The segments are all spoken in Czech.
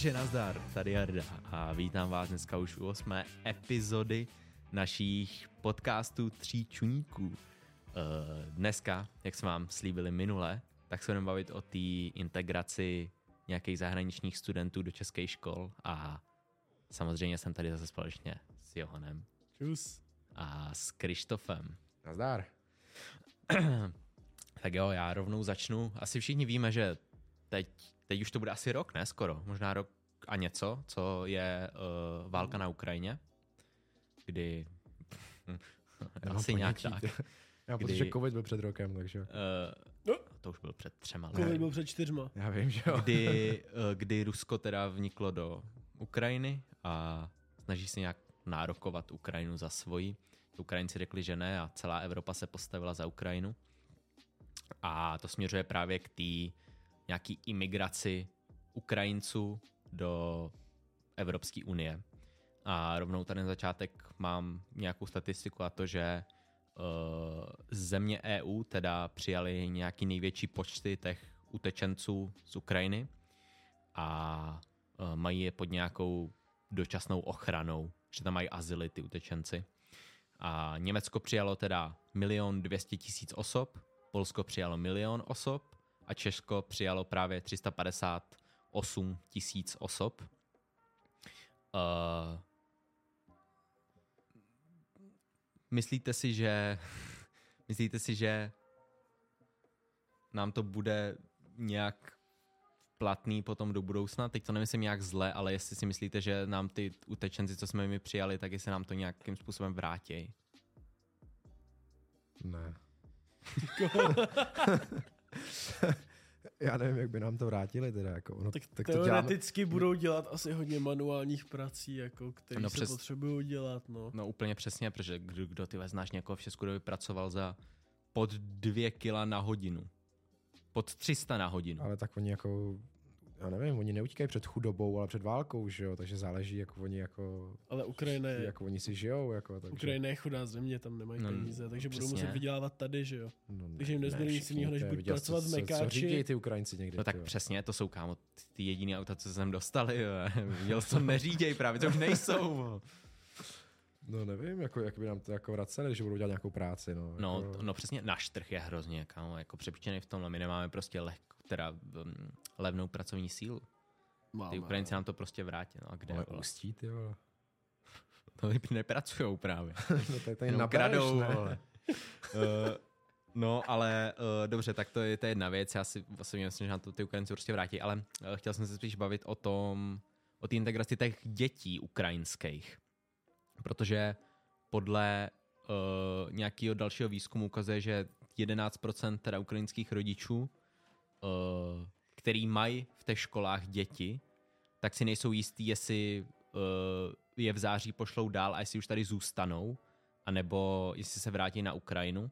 Takže nazdar, tady Jarda a vítám vás dneska už u osmé epizody našich podcastů Tří čuníků. Eh, dneska, jak jsme vám slíbili minule, tak se budeme bavit o té integraci nějakých zahraničních studentů do českých škol a samozřejmě jsem tady zase společně s Johanem Čus. a s Krištofem. Nazdar. Tak jo, já rovnou začnu. Asi všichni víme, že teď, teď už to bude asi rok, ne? Skoro. Možná rok a něco, co je uh, válka na Ukrajině, kdy... Nemám asi nějak tak. Já Kdy- pocit, že covid byl před rokem, takže Uh, No. to už byl před třema Covid lety. byl před čtyřma. já vím, že jo. Kdy, uh, kdy Rusko teda vniklo do Ukrajiny a snaží se nějak nárokovat Ukrajinu za svoji. Ukrajinci řekli, že ne a celá Evropa se postavila za Ukrajinu. A to směřuje právě k té nějaký imigraci Ukrajinců do Evropské unie. A rovnou tady na začátek mám nějakou statistiku a to, že uh, země EU teda přijali nějaký největší počty těch utečenců z Ukrajiny a uh, mají je pod nějakou dočasnou ochranou, že tam mají azyly ty utečenci. A Německo přijalo teda milion dvěstě tisíc osob, Polsko přijalo milion osob a Česko přijalo právě 358 tisíc osob. Uh, myslíte si, že myslíte si, že nám to bude nějak platný potom do budoucna? Teď to nemyslím nějak zle, ale jestli si myslíte, že nám ty utečenci, co jsme mi přijali, tak jestli nám to nějakým způsobem vrátí. Ne. já nevím, jak by nám to vrátili teda. Jako, ono, Tak, tak to děláme, teoreticky budou dělat asi hodně manuálních prací, jako, které No no, se přes- potřebují dělat. No. No úplně přesně, protože kdo, kdo ty znáš někoho v Česku, kdo by pracoval za pod dvě kila na hodinu. Pod 300 na hodinu. ale tak oni jako, já nevím, oni neutíkají před chudobou, ale před válkou, že jo, takže záleží, jak oni jako, Ale Ukrajina je, jak oni si žijou, jako, takže. Ukrajina je chudá země, tam nemají No, peníze, takže budou přesně. muset vydělávat tady, že jo. No, ne, Takže jim nezbude nic jiného, než buď pracovat co- v co- Co Mekáči. řídějí ty Ukrajinci někdy. No tak tyjo. přesně, to jsou kámo ty jediný auta, co se sem dostali. jo. Viděl co neříděj právě, to už nejsou. No nevím, jako, jak by nám to jako vraceli, že budou dělat nějakou práci. No, No, jako, to- no přesně, náš trh je hrozně kámo, jako přepíčený v tomhle. My nemáme prostě leh, teda, um, levnou pracovní sílu. Máme, Ty Ukrajinci nám to prostě vrátí. No a kde? ale ústí, ty vole. To nepracujou právě. No, tak tady kradou, ne? vole. Eh, no, ale uh, dobře, tak to je, to je jedna věc. Já si osobně myslím, že nám to ty Ukrajinci určitě vrátí, ale uh, chtěl jsem se spíš bavit o tom, o té integraci těch dětí ukrajinských. Protože podle uh, nějakého dalšího výzkumu ukazuje, že 11% teda ukrajinských rodičů, uh, který mají v těch školách děti, tak si nejsou jistý, jestli uh, je v září pošlou dál a jestli už tady zůstanou, anebo jestli se vrátí na Ukrajinu.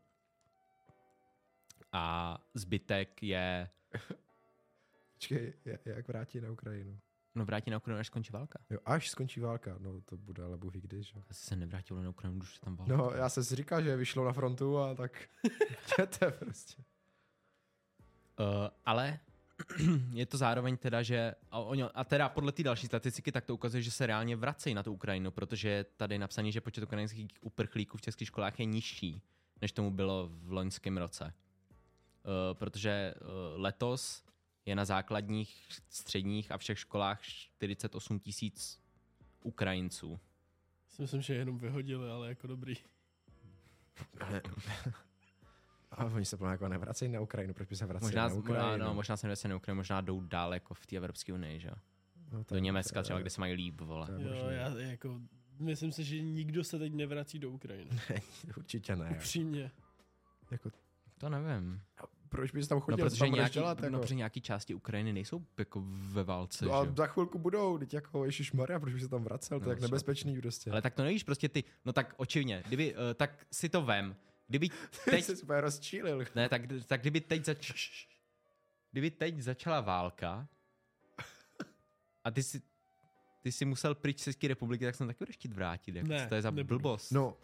A zbytek je, Počkej, jak- vrátí na Ukrajinu? no vrátí na Ukrajinu, až skončí válka. Jo, až skončí válka, no to bude, ale ví kdy, že? jo. Asi se nevrátil na Ukrajinu, když tam válka. No, já jsem si říkal, že vyšlo na frontu a tak jděte prostě. Uh, ale je to zároveň teda, že a, oni, a teda podle té další statistiky, tak to ukazuje, že se reálně vracejí na tu Ukrajinu, protože je tady napsaný, že počet ukrajinských uprchlíků v českých školách je nižší, než tomu bylo v loňském roce. Uh, protože uh, letos je na základních, středních a všech školách 48 tisíc Ukrajinců. Si myslím, že je jenom vyhodili, ale jako dobrý. A oni se plně jako nevracejí na Ukrajinu, proč by se vraceli Možná, na Ukrajinu? no, možná se nevracejí na Ukrajinu, možná jdou dál jako v té Evropské unii, že? jo? no, to Do je- Německa to je- třeba, kde se mají líp, vole. to je Jo, já jako, myslím si, že nikdo se teď nevrací do Ukrajiny. Určitě ne. Upřímně. Jako, To nevím. a proč bys tam No, chodil, co protože tam nějaký, dělat? no, Jako? protože nějaký části Ukrajiny nejsou jako ve válce, No že a jo? za chvilku budou, teď jako Ježíš Maria, proč by se tam vracel, to No, je jak třeba. nebezpečný prostě. Ale tak to nevíš, prostě ty, no tak očivně, kdyby, uh, tak si to vem, kdyby Teď jsi úplně rozčílil. ne, tak, tak kdyby teď zač, kdyby teď začala válka a ty si, ty si musel pryč z České republiky, tak jsem taky budeš chtít vrátit, jak Ne, to je za nebudu. blbost. No,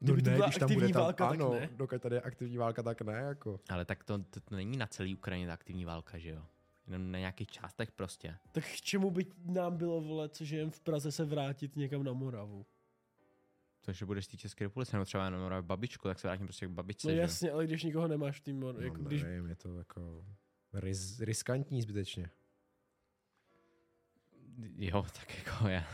Kdyby tu ne, byla když tam aktivní bude tam, válka, tak ano, ne. dokud tady je aktivní válka, tak ne, jako. Ale tak to, to, to není na celý Ukrajině ta aktivní válka, že jo? Jenom na nějakých částech prostě. Tak k čemu by nám bylo, vole, co žijem v Praze, se vrátit někam na Moravu? To, že budeš z té České republiky, nebo třeba jenom babičku, tak se vrátím prostě k babičce. No že? jasně, ale když nikoho nemáš v tým, no, jako když nevím, je to jako riz, riskantní zbytečně. Jo, tak jako je.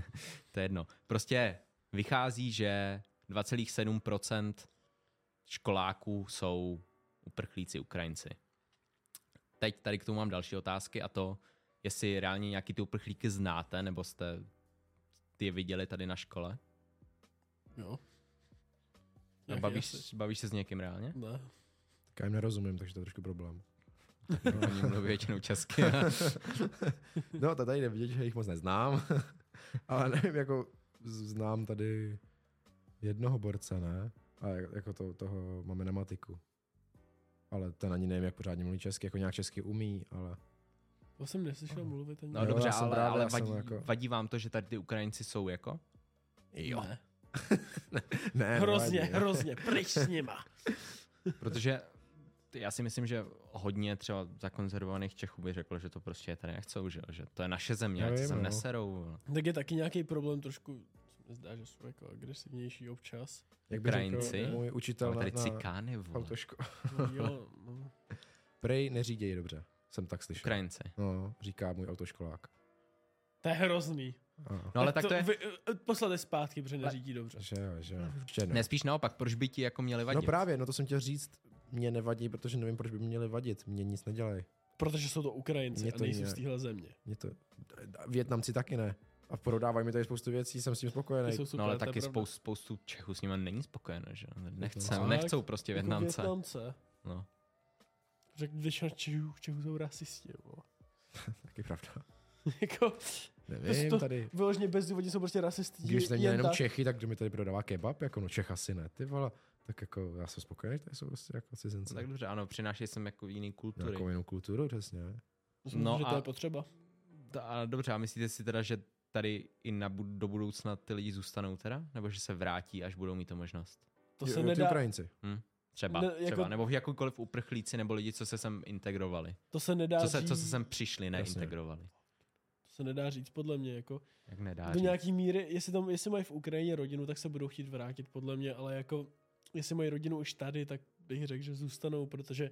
to je jedno. Prostě vychází, že 2,7% školáků jsou uprchlíci Ukrajinci. Teď tady k tomu mám další otázky a to, jestli reálně nějaký ty uprchlíky znáte, nebo jste ty je viděli tady na škole. Jo. A bavíš, bavíš se s někým reálně? Ne. Tak já jim nerozumím, takže to je trošku problém. No, oni mluví většinou česky. No, to tady jde vidět, že jich moc neznám, ale nevím, jako znám tady jednoho borce, ne? A jak- jako to, toho máme na matiku. Ale ten ani nevím, jak pořádně mluví česky, jako nějak česky umí, ale To jsem neslyšel mluvit ani. No Jo, dobře, ale, právě, ale vadí, jako- vadí vám to, že tady ty Ukrajinci jsou jako? Ne. ne, Hrozně, nevadí. hrozně, pryč s nima. Protože já si myslím, že hodně třeba zakonzervovaných Čechů by řeklo, že to prostě tady nechcou, že, jo, že to je naše země, ať se sem no. neserou. vole. Tak je taky nějaký problém trošku, se mi zdá, že jsou jako agresivnější občas. Jak by řekl Ukrajinci? můj učitel na, tady na cikány, vole. autoško. No, jo, no. Prej neřídějí dobře, jsem tak slyšel. Ukrajinci. No, říká můj autoškolák. To je hrozný. No ale tak to je, Vy, eh, poslali zpátky, protože neřídí dobře. že jo, že jo. Jednou. ne spíš naopak, proč by ti jako měli vadit? No právě, no to jsem chtěl říct, mě nevadí, protože nevím, proč by mě měli vadit. Mě nic nedělají. Protože jsou to Ukrajinci Mě a to nejsou ne- z téhle země. Mě to... Větnamci taky ne. A prodávají mi tady spoustu věcí, jsem s tím spokojený. Super, No ale to taky spoustu, spoustu Čechů s nimi není spokojené, že? Nechce, Tak, nechcou prostě Jako Větnamce. Větnamce. No. Řekl, většina Čechů, Čechů jsou rasisti. Taky pravda. jako, Nevím, to- tady... vyloženě bezdůvodně jsou prostě rasisti. Když jste měli jen jenom tak. Čechy, tak kdo mi tady prodává kebab? Jako no Čech asi ne, ty vole. Tak jako já jsem spokojený, tady jsou prostě jako cizinci. Tak dobře, ano, přinášejí sem jako jiný kultury. Nějakou jinou kulturu, přesně. Myslím, No že to a- je potřeba. Ta- A dobře, a myslíte si teda, že tady i na, do budoucna ty lidi zůstanou teda? Nebo že se vrátí, až budou mít to možnost? To se jo, Ty nedá, Ukrajinci. Třeba, Ne, jako- třeba. Nebo jakýkoliv uprchlíci, nebo lidi, co se sem integrovali. to se nedá Co se, říct, co se sem přišli, Jasně. neintegrovali. to se nedá říct podle mě, jako Jak nedá do říct. nějaký míry, jestli, tam, jestli mají v Ukrajině rodinu, tak se budou chtít vrátit podle mě, ale jako jestli mají rodinu už tady, tak bych řekl, že zůstanou, protože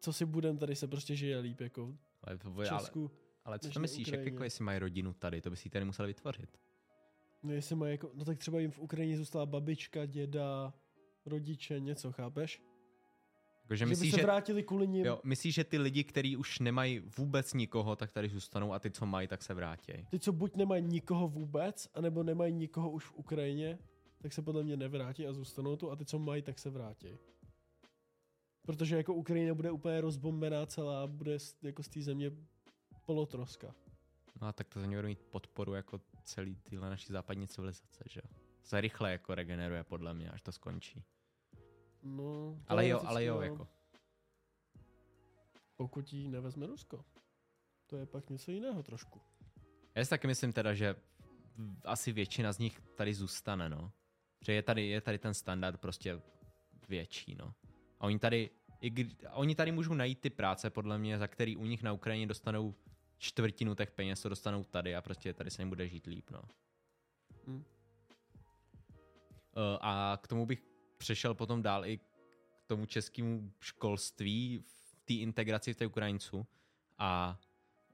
co si budem, tady se prostě žije líp, jako Ale, v ale, Česku. ale co než to myslíš, jak jako jestli mají rodinu tady, to by si tady museli vytvořit. No, jestli mají jako, no tak třeba jim v Ukrajině zůstala babička, děda, rodiče, něco, chápeš? Jakože že by myslíš, se že, vrátili kvůli nim. jo, myslíš, že ty lidi, kteří už nemají vůbec nikoho, tak tady zůstanou a ty, co mají, tak se vrátí. Ty, co buď nemají nikoho vůbec, anebo nemají nikoho už v Ukrajině, tak se podle mě nevrátí a zůstanou tu a ty, co mají, tak se vrátí. Protože jako Ukrajina bude úplně rozbombená celá, bude z- jako z té země polotroska. No a tak to za ně bude mít podporu jako celý tyhle naší západní civilizace, že jo. Se rychle jako regeneruje podle mě, až to skončí. No, Ale jo, ale jo, jako. Pokud jí nevezme Rusko. To je pak něco jiného trošku. Já si taky myslím teda, že asi většina z nich tady zůstane, no. Že je tady, je tady ten standard prostě větší, no. A oni tady, i kdy, oni tady můžou najít ty práce, podle mě, za který u nich na Ukrajině dostanou čtvrtinu těch peněz, to dostanou tady a prostě tady se jim bude žít líp, no. Hm. Eh, A k tomu bych přešel potom dál i k tomu českému školství v té integraci v té Ukrajinců. A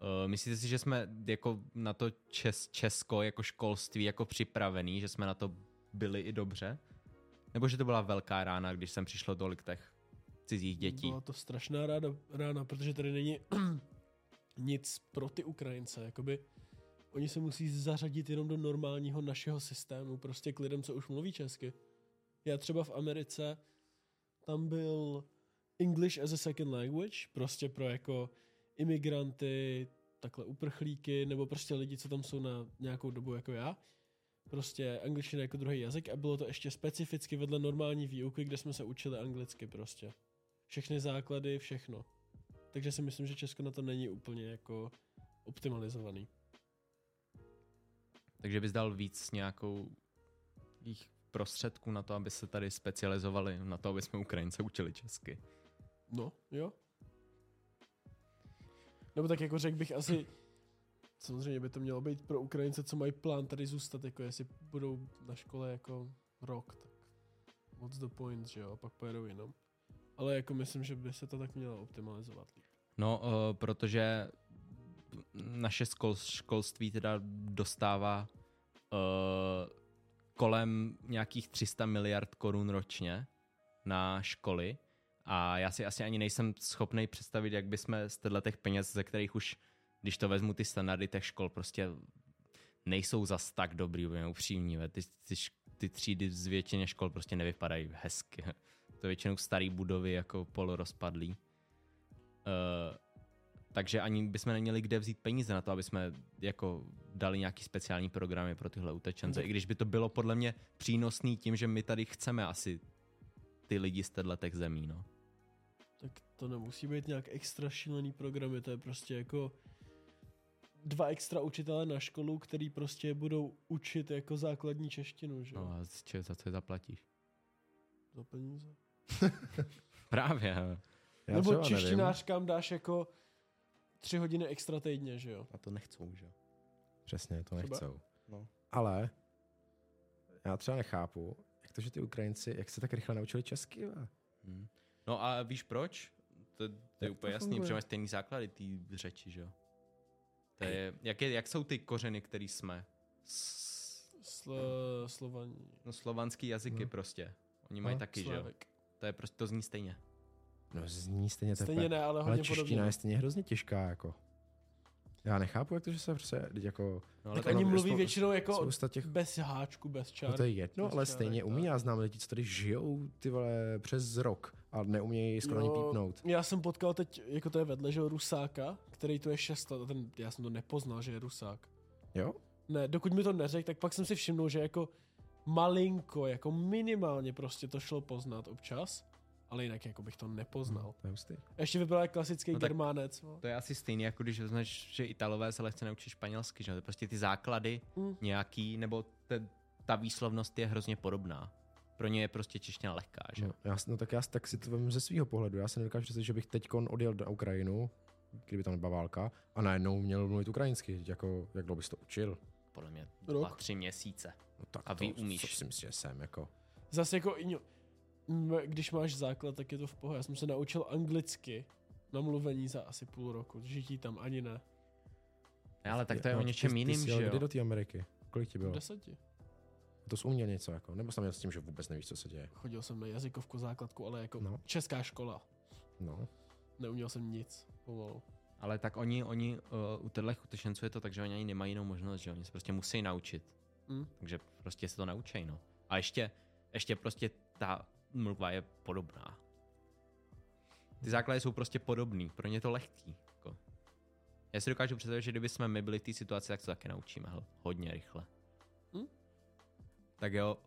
uh, myslíte si, že jsme jako na to čes, Česko jako školství jako připravený, že jsme na to byli i dobře? Nebo že to byla velká rána, když sem přišlo tolik těch cizích dětí? Byla to strašná ráda, rána, protože tady není nic pro ty Ukrajince. Jakoby oni se musí zařadit jenom do normálního našeho systému, prostě k lidem, co už mluví česky. Já třeba v Americe, tam byl English as a second language, prostě pro jako imigranty, takhle uprchlíky, nebo prostě lidi, co tam jsou na nějakou dobu jako já. Prostě angličtina jako druhý jazyk a bylo to ještě specificky vedle normální výuky, kde jsme se učili anglicky prostě všechny základy, všechno. Takže si myslím, že Česko na to není úplně jako optimalizovaný. Takže bys dal víc nějakou jich prostředků na to, aby se tady specializovali, na to, aby jsme Ukrajince učili česky. No, jo. Nebo tak jako řekl bych asi, samozřejmě by to mělo být pro Ukrajince, co mají plán tady zůstat, jako jestli budou na škole jako rok, tak what's the point, že jo, a pak pojedou jinam. Ale jako myslím, že by se to tak mělo optimalizovat. No, uh, protože naše škol, školství teda dostává uh, kolem nějakých 300 miliard korun ročně na školy a já si asi ani nejsem schopný představit, jak bychom z těch peněz, ze kterých už, když to vezmu ty standardy těch škol, prostě nejsou zas tak dobrý, úplně upřímní. Ty, ty, ty třídy z většině škol prostě nevypadají hezky. To většinou staré budovy jako polorozpadlý. Uh, takže ani bychom neměli kde vzít peníze na to, aby jsme jako dali nějaký speciální programy pro tyhle utečence. Tak- I když by to bylo podle mě přínosný tím, že my tady chceme asi ty lidi z těchto těch zemí, no. Tak to nemusí být nějak extra šílený programy, to je prostě jako dva extra učitele na školu, který prostě budou učit jako základní češtinu, že jo, no a z če- za co je zaplatíš? za peníze. Právě. Já Nebo češtinářkám dáš jako tři hodiny extra týdně, že jo. A to nechcou, že? jo? Přesně, to Třeba. nechcou. No. Ale já třeba nechápu, jak to, že ty Ukrajinci, jak se tak rychle naučili česky. va? Hm. No a víš proč? To, to je Jak úplně to jasný, protože máš stejný základy té řeči, že jo? To je, jak, je, jak jsou ty kořeny, který jsme? S, Slo, slovaní. no slovanský jazyky No. prostě. Oni mají No, taky, že jo? To je prostě, to zní stejně. No zní stejně tepe. Stejně ne, ale ale hodně čeština podobně. je stejně hrozně těžká, jako. Já nechápu, jak to, že se prostě, teď jako, No, Tak tak oni mluví spou- většinou jako těch, bez háčku, bez čár. no to je jedno, bez ale čárek, stejně umí, tak. já znám lidi, co tady žijou, ty vole, přes rok a neumějí skoro ani Jo, pípnout. Já jsem potkal teď, jako to je vedle, že Rusáka, který tu je 6 let, a ten, já jsem to nepoznal, že je Rusák. Jo? Ne, dokud mi to neřekl, tak pak jsem si všimnul, že jako malinko, jako minimálně prostě to šlo poznat občas, ale jinak jako bych to nepoznal. To je hustý. A ještě vypadal jako klasický No tak- germánec. no. To je asi stejný, jako když vezmeš, že Italové se lehce naučí španělsky, že? To je Prostě ty základy Mm. nějaký, nebo te, ta výslovnost je hrozně podobná. Pro ně je prostě čeština lehká, že jo? No, já, no tak já tak si to vím ze svého pohledu. Já si nedokážu představit, že bych teď odjel na Ukrajinu, kdyby tam nebyla válka, a najednou měl mluvit ukrajinsky. Jako, jak dlouho bys to učil? Podle mě Rok. dva, tři měsíce. No tak A to, vy umíš. Co si myslím, že jsem, jako. Zase jako, když máš základ, tak je to v pohodě. Já jsem se naučil anglicky na mluvení za asi půl roku. Žití tam ani ne. Ne, ale tak to je no, o něčem ty, jiným, ty že jo? Kdy do té Ameriky? Kolik ti bylo? V deseti. To jsi uměl něco, jako? Nebo jsem měl s tím, že vůbec nevíš, co se děje? Chodil jsem na jazykovku základku, ale jako No. česká škola. No. Neuměl jsem nic pomalu. Ale tak oni, oni uh, u těchto utečenců je to tak, že oni ani nemají jinou možnost, že oni se prostě musí naučit. Hm? Takže prostě se to naučí, no. A ještě, ještě prostě ta mluva je podobná. Ty základy jsou prostě podobný, pro ně je to lehký. Jako. Já si dokážu představit, že kdyby jsme my byli v té situaci, tak se taky naučíme hodně rychle. Hm? Tak jo,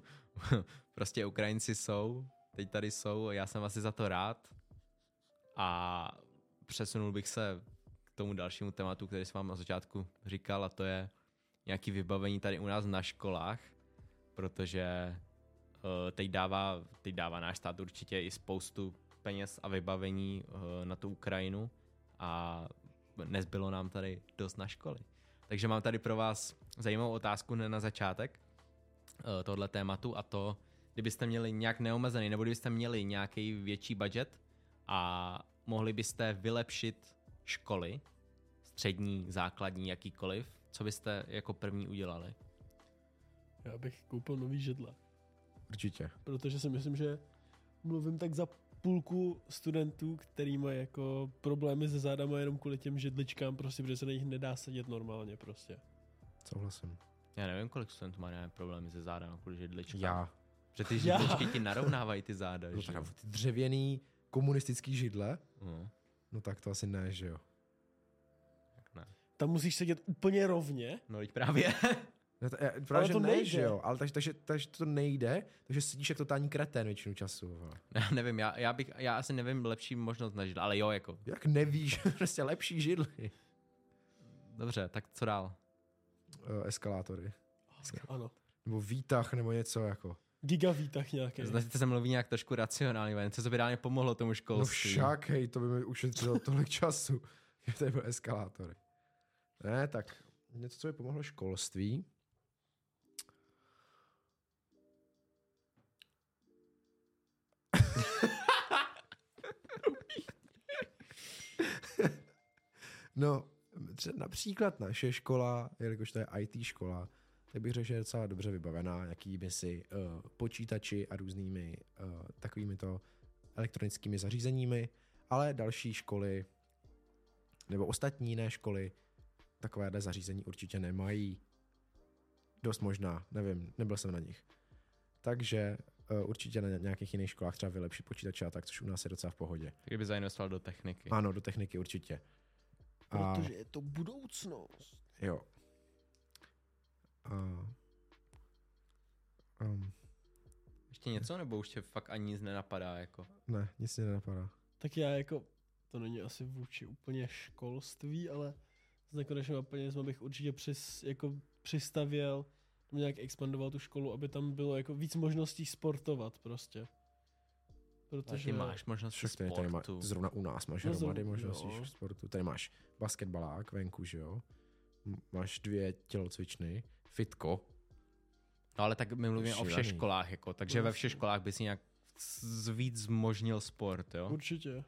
prostě Ukrajinci jsou, teď tady jsou, já jsem asi za to rád. A přesunul bych se k tomu dalšímu tématu, který jsem vám na začátku říkal, a to je nějaký vybavení tady u nás na školách, protože teď, dává, teď dává náš stát určitě i spoustu peněz a vybavení uh, na tu Ukrajinu a nezbylo nám tady dost na školy. Takže mám tady pro vás zajímavou otázku na začátek uh, tohle tématu a to, kdybyste měli nějak neomezený, nebo kdybyste měli nějaký větší budget a mohli byste vylepšit školy, střední, základní, jakýkoliv, co byste jako první udělali? Já bych koupil nový židle. Určitě. Protože si myslím, že mluvím tak za půlku studentů, který mají jako problémy se zádama jenom kvůli těm židličkám, prostě, protože se na nich nedá sedět normálně prostě. Souhlasím. Já nevím, kolik studentů má nějaké problémy se zádama kvůli židličkám. Já. Protože ty Já. židličky ti narovnávají ty záda, No že? tak ty dřevěný komunistický židle, No, no tak to asi ne, že jo. tak ne. Tam musíš sedět úplně rovně. No, teď právě. No, to, já- právě, že to ne, nejde. že jo, ale takže, takže, takže to nejde, takže sedíš jak totální kretén většinu času. Já nevím, já, já, bych, já asi nevím lepší možnost než, ale jo, jako, Jak nevíš, prostě lepší židly. dobře, tak co dál? Uh, eskalátory. Ano. Nebo výtah, nebo něco jako. Gigavítah nějaký. Snažíte se mluvit nějak trošku racionálně, ale něco, co by reálně pomohlo tomu No školství. však, hej, to by mi ušetřilo tolik času. to byl eskalátory. Ne, tak něco, co by pomohlo školství. No, například naše škola, jelikož to je IT škola, tak bych řekl, že je docela dobře vybavená jakými si uh, počítači a různými uh, takovými to elektronickými zařízeními, ale další školy nebo ostatní jiné školy takovéhle zařízení určitě nemají. Dost možná, nevím, nebyl jsem na nich. Takže uh, určitě na nějakých jiných školách třeba vylepší počítače a tak, což u nás je docela v pohodě. Kdyby zainvestoval do techniky. Ano, do techniky určitě. A, Protože je to budoucnost. jo. A, um, Ještě něco, nebo už tě fakt ani nic nenapadá, jako? ne, nic mě nenapadá. Tak já jako, to není asi vůči úplně školství, ale s nekonečným naplněním bych určitě přis, jako přistavěl, nějak expandoval tu školu, aby tam bylo jako víc možností sportovat prostě. Protože ty máš možnost Však tady, tady má, sportu. zrovna u nás máš No, hromady možností sportu. Tady máš basketbalák venku, že jo? Máš dvě tělocvičny, fitko. No ale tak my mluvíme o všech školách, jako, takže ve všech školách by si nějak víc zmožnil sport, jo? určitě.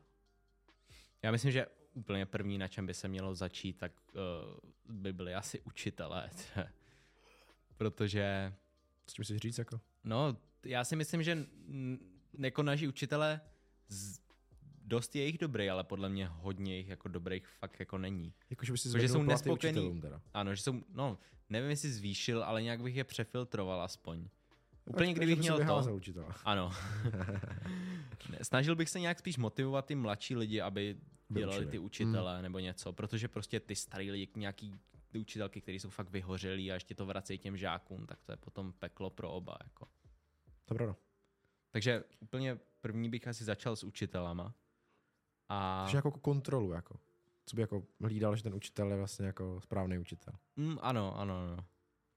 Já myslím, že úplně první, na čem by se mělo začít, tak uh, by byli asi učitelé. Protože, Co tím si říct jako? no, já si myslím, že jako naši učitelé, z, dost je jich dobrý, ale podle mě hodně jich jako dobrých fakt jako není. Jako, že by si Protože zvednul jsou nespokojený. teda. Ano, že jsou, no, nevím, jestli zvýšil, ale nějak bych je přefiltroval aspoň. Úplně Tak- kdybych měl to, učitela. ano. snažil bych se nějak spíš motivovat ty mladší lidi, aby dělali učili. ty učitele hmm. nebo něco, protože prostě ty starý lidi, nějaký ty učitelky, kteří jsou fakt vyhořelí a ještě to vracejí těm žákům, tak to je potom peklo pro oba. Jako. To pravda. Takže úplně první bych asi začal s učitelama. A Takže jako kontrolu, jako. Co by jako hlídal, že ten učitel je vlastně jako správný učitel. mm, ano, ano, ano.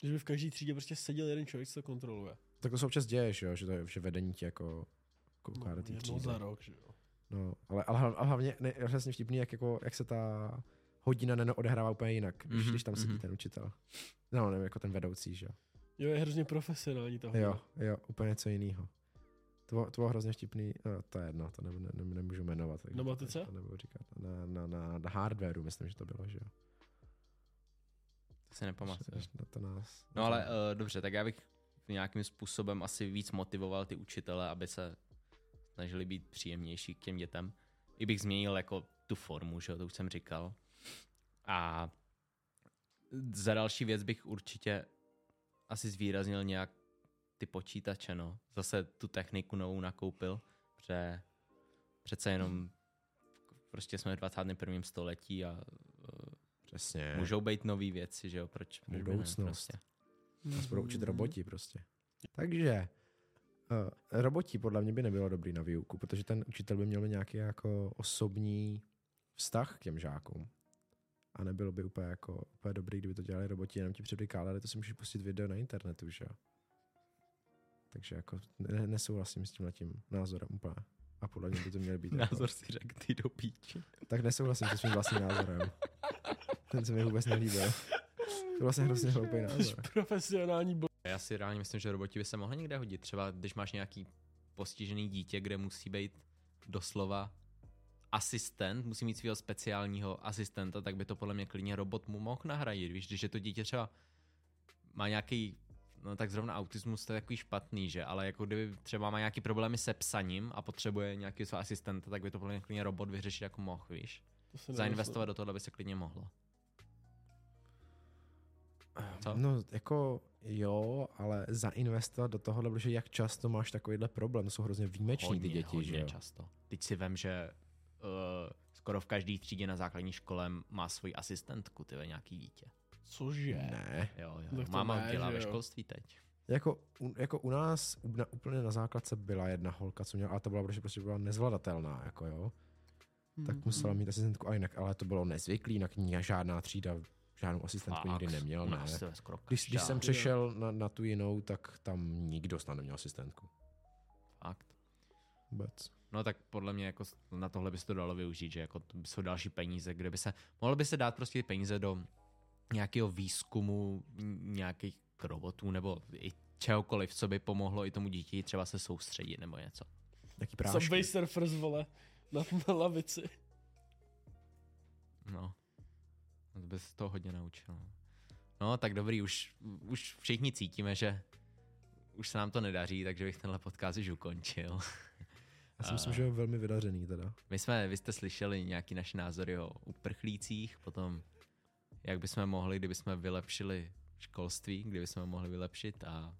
Že by v každé třídě prostě seděl jeden člověk, co to kontroluje. Tak to se občas děje, že jo, že, to je, že vedení ti jako kouká No, do té jednou třídy. za rok, že jo. No, ale, ale, ale hlavně ne, je přesně vtipný, jak, jako, jak se ta hodina neno odehrává úplně jinak, když, Mhm, když tam sedí mhm. ten učitel. No, nevím, jako ten vedoucí, že jo. Jo, je hrozně profesionální tohle. Jo, jo, úplně něco jiného. To, bylo- to bylo hrozně vtipný, no, to je jedno, to ne, ne, ne, nemůžu jmenovat. takže Na to- matice? To nebudu říkat. Na, na, na, na hardwareu, myslím, že to bylo, že jo. To si nepamatuju. Na to nás. No ale uh, dobře, tak já bych nějakým způsobem asi víc motivoval ty učitele, aby se snažili být příjemnější k těm dětem. I bych změnil jako tu formu, že jo, to už jsem říkal. A za další věc bych určitě asi zvýraznil nějak ty počítače, no. Zase tu techniku novou nakoupil, protože přece jenom prostě jsme v 21. století a uh, Přesně. můžou být nové věci, že jo, proč? ne, Budoucnost. prostě. Nás budou učit roboti prostě. Takže uh, roboti podle mě by nebylo dobrý na výuku, protože ten učitel by měl mít nějaký jako osobní vztah k těm žákům. A nebylo by úplně jako úplně dobrý, kdyby to dělali roboti, jenom ti předvykádali, to si můžeš pustit video na internetu, že jo. Takže jako ne, nesouhlasím s tím letím názorem úplně. A podle mě by to měly být Názor jako, si řekl ty do píči. tak nesouhlasím se svým vlastním názorem. Ten se mi vůbec nelíbil. To je vlastně hrozně hloupý názor. profesionální bl- Já si reálně myslím, že roboti by se mohli někde hodit. Třeba když máš nějaký postižený dítě, kde musí být doslova asistent, musí mít svého speciálního asistenta, tak by to podle mě klidně robot mu mohl nahradit. Víš, když je to dítě třeba má nějaký no tak zrovna autismus to je takový špatný, že? Ale jako kdyby třeba má nějaký problémy se psaním a potřebuje nějaký svého asistenta, tak by to podle klidně robot vyřešit jako mohl, víš? To Zainvestovat do toho by se klidně mohlo. Co? No, jako jo, ale zainvestovat do tohohle, protože jak často máš takovýhle problém, to jsou hrozně výjimeční ty děti, hodně že jo? často. Teď si vem, že uh, skoro v každé třídě na základní škole má svoji asistentku, ty ve nějaký dítě. Cože? Ne. Jo, jo. to Máma ne, dělá ve školství teď. Jako, u, jako u nás u- na, úplně na základce byla jedna holka, co měla, ale to byla, protože prostě byla nezvladatelná, jako jo. Tak Hmm, musela mít asistentku a jinak, ale to bylo nezvyklý, jinak ní žádná třída žádnou asistentku nikdy neměl, ne. Když, když jsem přešel na, na tu jinou, tak tam nikdo snad neměl asistentku. Fakt. Vůbec. No tak podle mě jako na tohle by se to dalo využít, že jako to jsou další peníze, kde by se, mohlo by se dát prostě peníze do nějakého výzkumu nějakých robotů nebo i čehokoliv, co by pomohlo i tomu dítě třeba se soustředit nebo něco. Taký prášky. Subway Surfers, vole, na, na lavici. No, to by se to hodně naučil. No, tak dobrý, už, už všichni cítíme, že už se nám to nedaří, takže bych tenhle podcast už ukončil. Já si myslím, že je velmi vydařený teda. My jsme, vy jste slyšeli nějaký naše názory o uprchlících, potom jak bychom mohli, kdybychom vylepšili školství, kdybychom mohli vylepšit a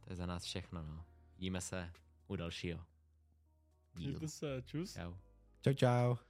to je za nás všechno, no. Vidíme se u dalšího dílu. Mějte se, čus. Čau. Čau, čau.